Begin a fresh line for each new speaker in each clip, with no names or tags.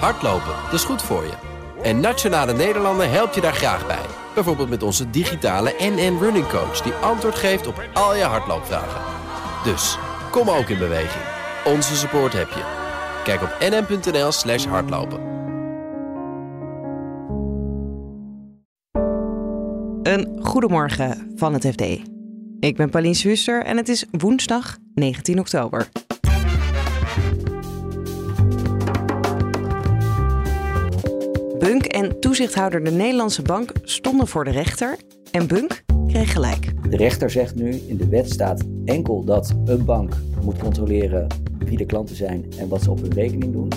Hardlopen, dat is goed voor je. En Nationale Nederlanden helpt je daar graag bij. Bijvoorbeeld met onze digitale NN Running Coach... die antwoord geeft op al je hardloopvragen. Dus, kom ook in beweging. Onze support heb je. Kijk op nn.nl slash hardlopen.
Een goedemorgen van het FD. Ik ben Pauline Swuster en het is woensdag 19 oktober. Bunk en toezichthouder de Nederlandse Bank stonden voor de rechter en Bunk kreeg gelijk.
De rechter zegt nu, in de wet staat enkel dat een bank moet controleren wie de klanten zijn en wat ze op hun rekening doen.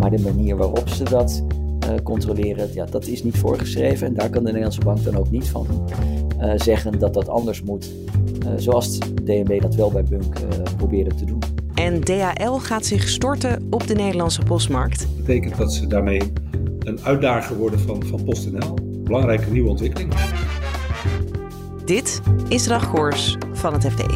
Maar de manier waarop ze dat uh, controleren, ja, dat is niet voorgeschreven. En daar kan de Nederlandse bank dan ook niet van uh, zeggen dat dat anders moet. Uh, zoals DNB dat wel bij Bunk probeerde te doen.
En DHL gaat zich storten op de Nederlandse postmarkt.
Dat betekent dat ze daarmee een uitdager worden van, van PostNL. Belangrijke nieuwe ontwikkeling.
Dit is Raggoors van het FD.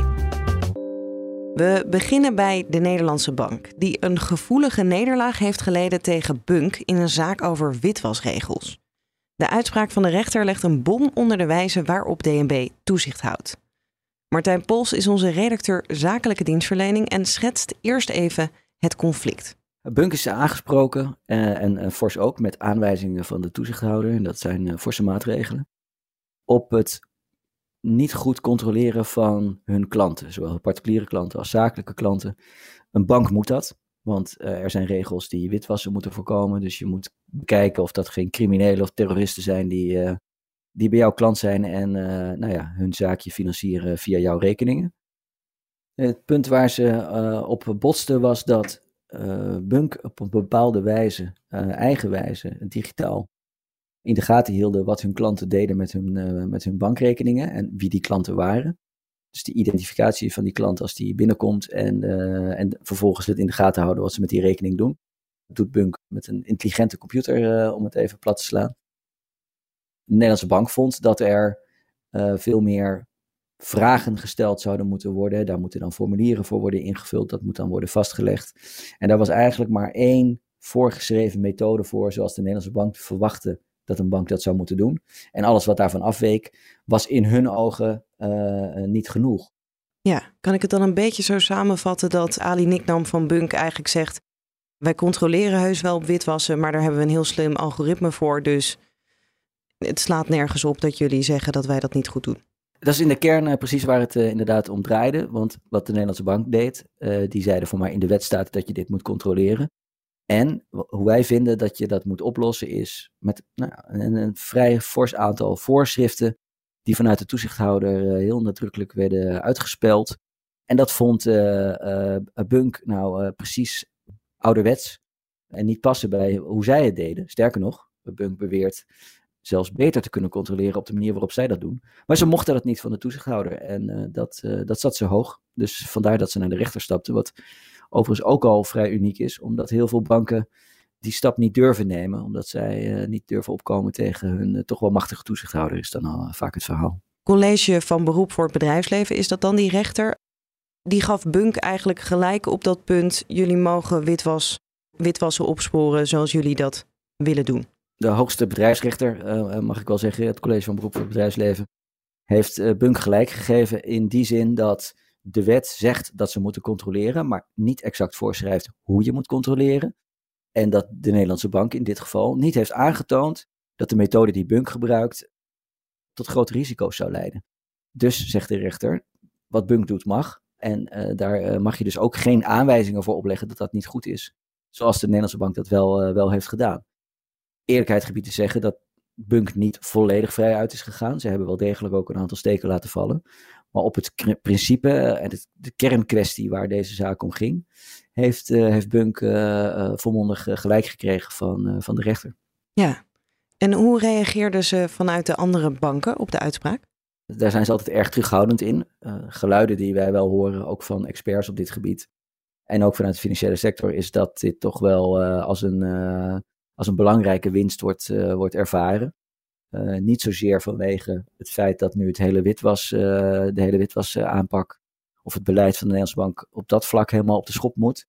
We beginnen bij de Nederlandse Bank, die een gevoelige nederlaag heeft geleden tegen Bunk in een zaak over witwasregels. De uitspraak van de rechter legt een bom onder de wijze waarop DNB toezicht houdt. Martijn Pols is onze redacteur zakelijke dienstverlening en schetst eerst even het conflict.
Bunk is aangesproken uh, en uh, Fors ook met aanwijzingen van de toezichthouder, en dat zijn uh, forse maatregelen, op het niet goed controleren van hun klanten, zowel particuliere klanten als zakelijke klanten. Een bank moet dat, want er zijn regels die witwassen moeten voorkomen, dus je moet bekijken of dat geen criminelen of terroristen zijn die, die bij jouw klant zijn en nou ja, hun zaakje financieren via jouw rekeningen. Het punt waar ze op botsten was dat uh, Bunk op een bepaalde wijze, uh, eigen wijze, digitaal, in de gaten hielden wat hun klanten deden met hun, uh, met hun bankrekeningen en wie die klanten waren. Dus die identificatie van die klant als die binnenkomt en, en vervolgens het in de gaten houden wat ze met die rekening doen. Dat doet Bunk met een intelligente computer, om het even plat te slaan. De Nederlandse bank vond dat er veel meer vragen gesteld zouden moeten worden. Daar moeten dan formulieren voor worden ingevuld. Dat moet dan worden vastgelegd. En daar was eigenlijk maar één voorgeschreven methode voor, zoals de Nederlandse bank verwachtte dat een bank dat zou moeten doen. En alles wat daarvan afweek, was in hun ogen uh, niet genoeg.
Ja, kan ik het dan een beetje zo samenvatten dat Ali Niknam van Bunk eigenlijk zegt: wij controleren heus wel op witwassen, maar daar hebben we een heel slim algoritme voor. Dus het slaat nergens op dat jullie zeggen dat wij dat niet goed doen.
Dat is in de kern uh, precies waar het uh, inderdaad om draaide. Want wat de Nederlandse bank deed, uh, die zeiden voor mij in de wet staat dat je dit moet controleren. En hoe wij vinden dat je dat moet oplossen is met nou, een, vrij fors aantal voorschriften die vanuit de toezichthouder heel nadrukkelijk werden uitgespeld. En dat vond Bunk nou precies ouderwets en niet passen bij hoe zij het deden. Sterker nog, Bunk beweert zelfs beter te kunnen controleren op de manier waarop zij dat doen. Maar ze mochten dat niet van de toezichthouder en uh, dat, uh, dat zat ze hoog. Dus vandaar dat ze naar de rechter stapten, wat overigens ook al vrij uniek is, omdat heel veel banken die stap niet durven nemen, omdat zij uh, niet durven opkomen tegen hun toch wel machtige toezichthouder, is dan al vaak het verhaal.
College van beroep voor het bedrijfsleven, is dat dan die rechter? Die gaf Bunk eigenlijk gelijk op dat punt, jullie mogen witwas, witwassen opsporen zoals jullie dat willen doen
de hoogste bedrijfsrechter, uh, mag ik wel zeggen, het college van beroep voor het bedrijfsleven, heeft uh, Bunk gelijk gegeven in die zin dat de wet zegt dat ze moeten controleren, maar niet exact voorschrijft hoe je moet controleren. En dat de Nederlandse bank in dit geval niet heeft aangetoond dat de methode die Bunk gebruikt tot grote risico's zou leiden. Dus zegt de rechter, wat Bunk doet mag. En daar mag je dus ook geen aanwijzingen voor opleggen dat dat niet goed is. Zoals de Nederlandse bank dat wel, wel heeft gedaan eerlijkheid gebied te zeggen dat Bunk niet volledig vrij uit is gegaan. Ze hebben wel degelijk ook een aantal steken laten vallen. Maar op het principe en de kernkwestie waar deze zaak om ging, heeft, uh, heeft Bunk uh, volmondig gelijk gekregen van, van de rechter.
Ja, en hoe reageerden ze vanuit de andere banken op de uitspraak?
Daar zijn ze altijd erg terughoudend in. geluiden die wij wel horen, ook van experts op dit gebied. En ook vanuit de financiële sector, is dat dit toch wel als een als een belangrijke winst wordt, uh, wordt ervaren. Uh, niet zozeer vanwege het feit dat nu het hele witwas, uh, de hele witwas aanpak of het beleid van de Nederlandse bank op dat vlak helemaal op de schop moet.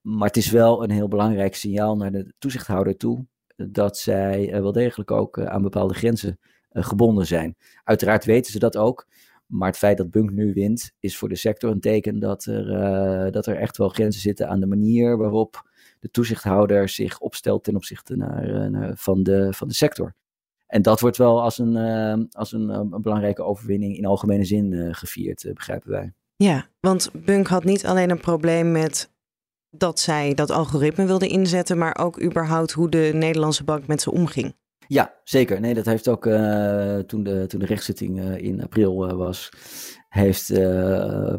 Maar het is wel een heel belangrijk signaal naar de toezichthouder toe dat zij wel degelijk ook aan bepaalde grenzen gebonden zijn. Uiteraard weten ze dat ook. Maar het feit dat Bunk nu wint, is voor de sector een teken dat er, dat er echt wel grenzen zitten aan de manier waarop de toezichthouder zich opstelt ten opzichte naar, naar, van, de, van de sector. En dat wordt wel als een, uh, als een, een, belangrijke overwinning in algemene zin uh, gevierd, uh, begrijpen wij.
Ja, want Bunk had niet alleen een probleem met dat zij dat algoritme wilde inzetten, maar ook überhaupt hoe de Nederlandse bank met ze omging.
Ja, zeker. Nee, dat heeft ook toen, de, toen de rechtszitting in april was, heeft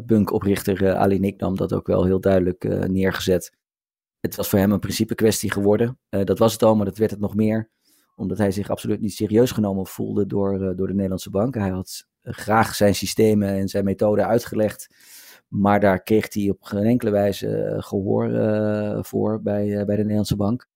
Bunk-oprichter Ali Niknam dat ook wel heel duidelijk neergezet. Het was voor hem een principe kwestie geworden. dat was het al, maar dat werd het nog meer omdat hij zich absoluut niet serieus genomen voelde door, uh, door de Nederlandse bank. Hij had graag zijn systemen en zijn methoden uitgelegd. Maar daar kreeg hij op geen enkele wijze eh, gehoor voor bij, bij de Nederlandse bank.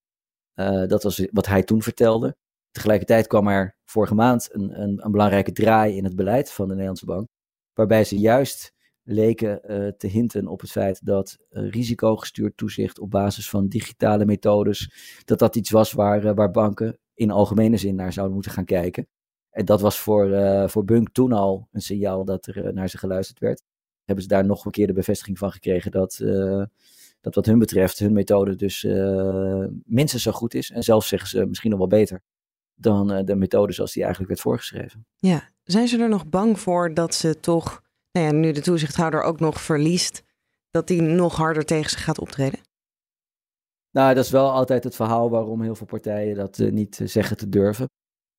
dat was wat hij toen vertelde. Tegelijkertijd kwam er vorige maand een, een, een, belangrijke draai in het beleid van de Nederlandse bank. Waarbij ze juist leken te hinten op het feit dat risicogestuurd toezicht op basis van digitale methodes, dat dat iets was waar, waar banken in algemene zin naar zouden moeten gaan kijken. En dat was voor, voor Bunk toen al een signaal dat er eh, naar ze geluisterd werd. Hebben ze daar nog een keer de bevestiging van gekregen dat, dat wat hun betreft hun methode dus minstens zo goed is. En zelfs zeggen ze misschien nog wel beter dan de methode zoals die eigenlijk werd voorgeschreven.
Ja, zijn ze er nog bang voor dat ze toch, nou nu de toezichthouder ook nog verliest, dat die nog harder tegen ze gaat optreden?
Nou, dat is wel altijd het verhaal waarom heel veel partijen dat uh, niet uh, zeggen te durven.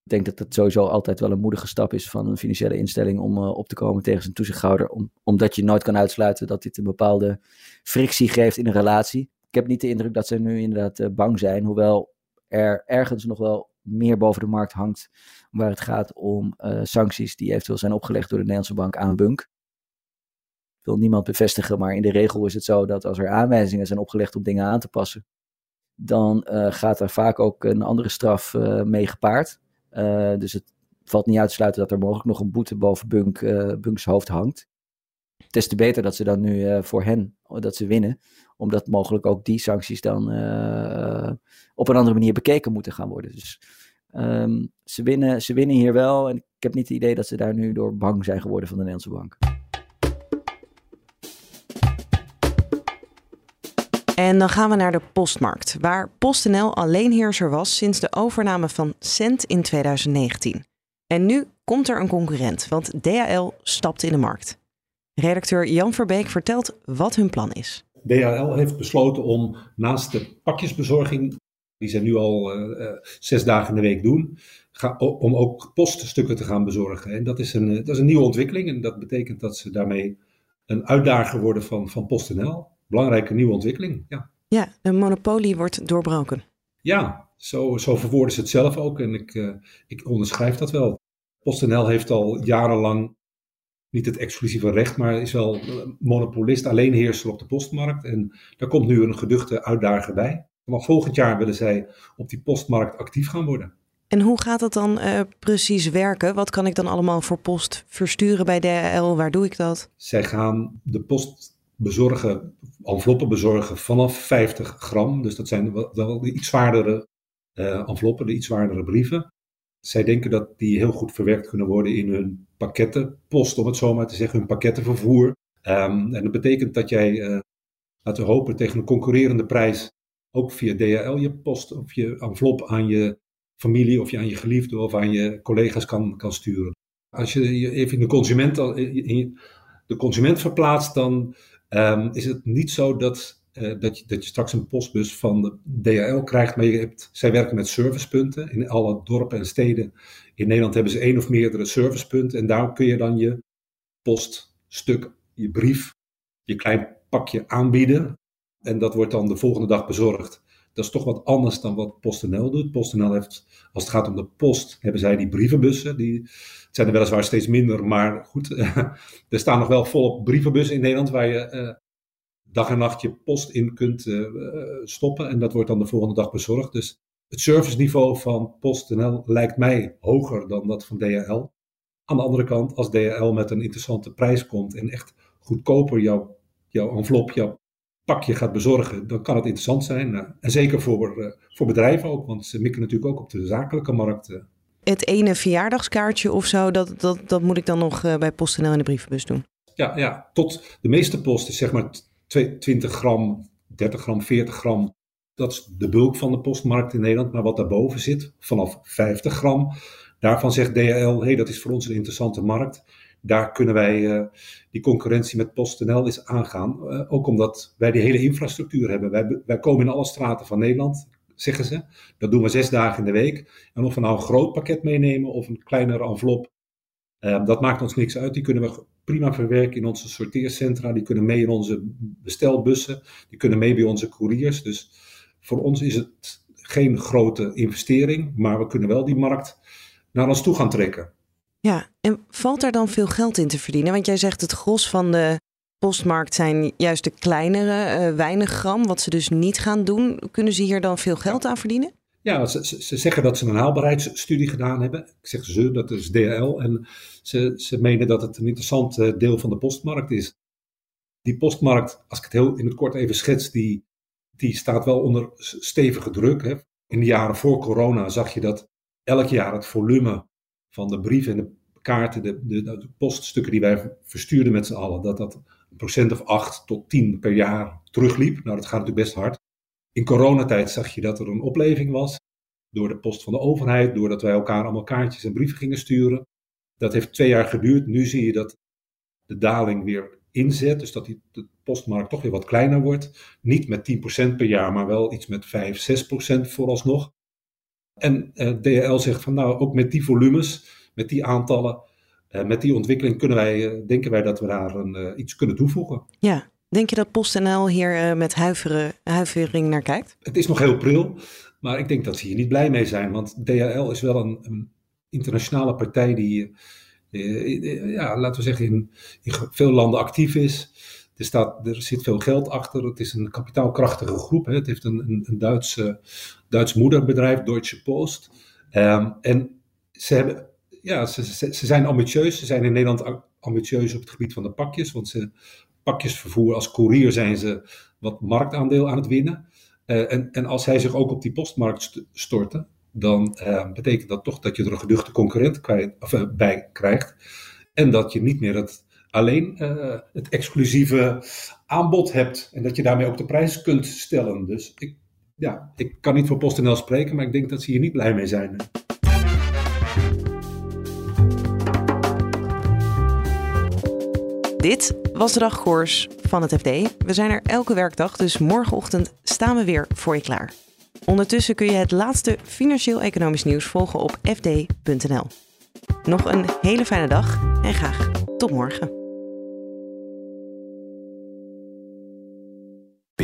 Ik denk dat het sowieso altijd wel een moedige stap is van een financiële instelling om uh, op te komen tegen zijn toezichthouder. Om, omdat je nooit kan uitsluiten dat dit een bepaalde frictie geeft in een relatie. Ik heb niet de indruk dat ze nu inderdaad bang zijn, hoewel er ergens nog wel meer boven de markt hangt waar het gaat om sancties die eventueel zijn opgelegd door de Nederlandse bank aan Bunk. Wil niemand bevestigen, maar in de regel is het zo dat als er aanwijzingen zijn opgelegd om dingen aan te passen, dan uh, gaat er vaak ook een andere straf uh, mee gepaard. Uh, dus het valt niet uit te sluiten dat er mogelijk nog een boete boven Bunk, Bunks hoofd hangt. Des te beter dat ze dan nu voor hen, dat ze winnen. Omdat mogelijk ook die sancties dan op een andere manier bekeken moeten gaan worden. Dus um, ze, winnen, ze winnen hier wel. En ik heb niet het idee dat ze daar nu door bang zijn geworden van de Nederlandse bank.
En dan gaan we naar de postmarkt, waar PostNL alleenheerser was sinds de overname van Cent in 2019. En nu komt er een concurrent, want DHL stapt in de markt. Redacteur Jan Verbeek vertelt wat hun plan is.
DHL heeft besloten om naast de pakjesbezorging, die ze nu al uh, zes dagen in de week doen, ga, om ook poststukken te gaan bezorgen. En dat is, een, dat is een nieuwe ontwikkeling en dat betekent dat ze daarmee een uitdager worden van, van PostNL belangrijke nieuwe ontwikkeling. Ja,
ja de monopolie wordt doorbroken.
Ja, zo, zo verwoorden ze het zelf ook en ik, uh, ik onderschrijf dat wel. PostNL heeft al jarenlang niet het exclusieve recht, maar is wel monopolist, alleenheerser op de postmarkt. En daar komt nu een geduchte uitdager bij. Maar volgend jaar willen zij op die postmarkt actief gaan worden.
En hoe gaat dat dan uh, precies werken? Wat kan ik dan allemaal voor post versturen bij DHL? Waar doe ik dat?
Zij gaan de post bezorgen, enveloppen bezorgen vanaf 50 gram. Dus dat zijn wel, de iets zwaardere uh, enveloppen, de iets zwaardere brieven. Zij denken dat die heel goed verwerkt kunnen worden in hun pakkettenpost, om het zo maar te zeggen, hun pakkettenvervoer. Um, en dat betekent dat jij, uh, laten we hopen, tegen een concurrerende prijs ook via DHL je post of je envelop aan je familie of je aan je geliefde of aan je collega's kan, kan sturen. Als je even in de consument, in de consument verplaatst, dan Um, is het niet zo dat, uh, dat, je, dat je straks een postbus van de DHL krijgt, maar je hebt, zij werken met servicepunten. In alle dorpen en steden in Nederland hebben ze één of meerdere servicepunten. En daar kun je dan je poststuk, je brief, je klein pakje aanbieden. En dat wordt dan de volgende dag bezorgd. Dat is toch wat anders dan wat PostNL doet. PostNL heeft, als het gaat om de post, hebben zij die brievenbussen. Die, het zijn er weliswaar steeds minder, maar goed. er staan nog wel volop brievenbussen in Nederland waar je uh, dag en nacht je post in kunt uh, stoppen. En dat wordt dan de volgende dag bezorgd. Dus het serviceniveau van PostNL lijkt mij hoger dan dat van DHL. Aan de andere kant, als DHL met een interessante prijs komt en echt goedkoper jouw, jouw envelop, jouw pakje gaat bezorgen, dan kan het interessant zijn. en zeker voor, voor bedrijven ook, want ze mikken natuurlijk ook op de zakelijke markt.
Het ene verjaardagskaartje of zo, dat, dat, dat moet ik dan nog bij PostNL in de brievenbus doen?
Ja, ja, tot de meeste post is zeg maar 20 gram, 30 gram, 40 gram. Dat is de bulk van de postmarkt in Nederland. Maar wat daarboven zit, vanaf 50 gram, daarvan zegt DHL, hey, dat is voor ons een interessante markt. Daar kunnen wij uh, die concurrentie met PostNL eens aangaan. Uh, ook omdat wij die hele infrastructuur hebben. Wij, wij komen in alle straten van Nederland, zeggen ze. Dat doen we zes dagen in de week. En of we nou een groot pakket meenemen of een kleinere envelop, uh, dat maakt ons niks uit. Die kunnen we prima verwerken in onze sorteercentra. Die kunnen mee in onze bestelbussen. Die kunnen mee bij onze couriers. Dus voor ons is het geen grote investering, maar we kunnen wel die markt naar ons toe gaan trekken.
Ja, en valt daar dan veel geld in te verdienen? Want jij zegt het gros van de postmarkt zijn juist de kleinere, uh, weinig gram, wat ze dus niet gaan doen. Kunnen ze hier dan veel geld aan verdienen?
Ja, ze, ze, zeggen dat ze een haalbaarheidsstudie gedaan hebben. Ik zeg ze, dat is DHL. En ze, ze menen dat het een interessant eh, deel van de postmarkt is. Die postmarkt, als ik het heel in het kort even schets, die, die staat wel onder stevige druk. Hè. In de jaren voor corona zag je dat elk jaar het volume van de brieven en de kaarten, de, de, de poststukken die wij verstuurden met z'n allen, dat dat een procent of acht tot tien per jaar terugliep. Nou, dat gaat natuurlijk best hard. In coronatijd zag je dat er een opleving was. Door de post van de overheid, doordat wij elkaar allemaal kaartjes en brieven gingen sturen. Dat heeft twee jaar geduurd. Nu zie je dat de daling weer inzet. Dus dat die, de postmarkt toch weer wat kleiner wordt. Niet met 10% per jaar, maar wel iets met 5, 6% vooralsnog. En eh, DHL zegt van nou, ook met die volumes, met die aantallen, eh, met die ontwikkeling kunnen wij, eh, denken wij dat we daar een, uh, iets kunnen toevoegen.
Ja, Denk je dat PostNL hier uh, met huiveren, huivering naar kijkt?
Het is nog heel pril, maar ik denk dat ze hier niet blij mee zijn. Want DHL is wel een, een internationale partij die, uh, ja, laten we zeggen, in, in, veel landen actief is. Er, staat, er zit veel geld achter. Het is een kapitaalkrachtige groep. Hè. Het heeft een, een, een Duits, Duits moederbedrijf, Deutsche Post. Um, en ze, hebben, ja, ze, ze, zijn ambitieus. Ze zijn in Nederland ambitieus op het gebied van de pakjes. Want ze pakjesvervoer, als courier zijn ze wat marktaandeel aan het winnen. Uh, en, en als hij zich ook op die postmarkt stortte, dan uh, betekent dat toch dat je er een geduchte concurrent kwijt, of, uh, bij krijgt. En dat je niet meer het, alleen het exclusieve aanbod hebt. En dat je daarmee ook de prijs kunt stellen. Dus ik, ja, ik kan niet voor PostNL spreken, maar ik denk dat ze hier niet blij mee zijn.
Dit was de dagkoers van het FD. We zijn er elke werkdag, dus morgenochtend staan we weer voor je klaar. Ondertussen kun je het laatste financieel-economisch nieuws volgen op fd.nl. Nog een hele fijne dag en graag tot morgen.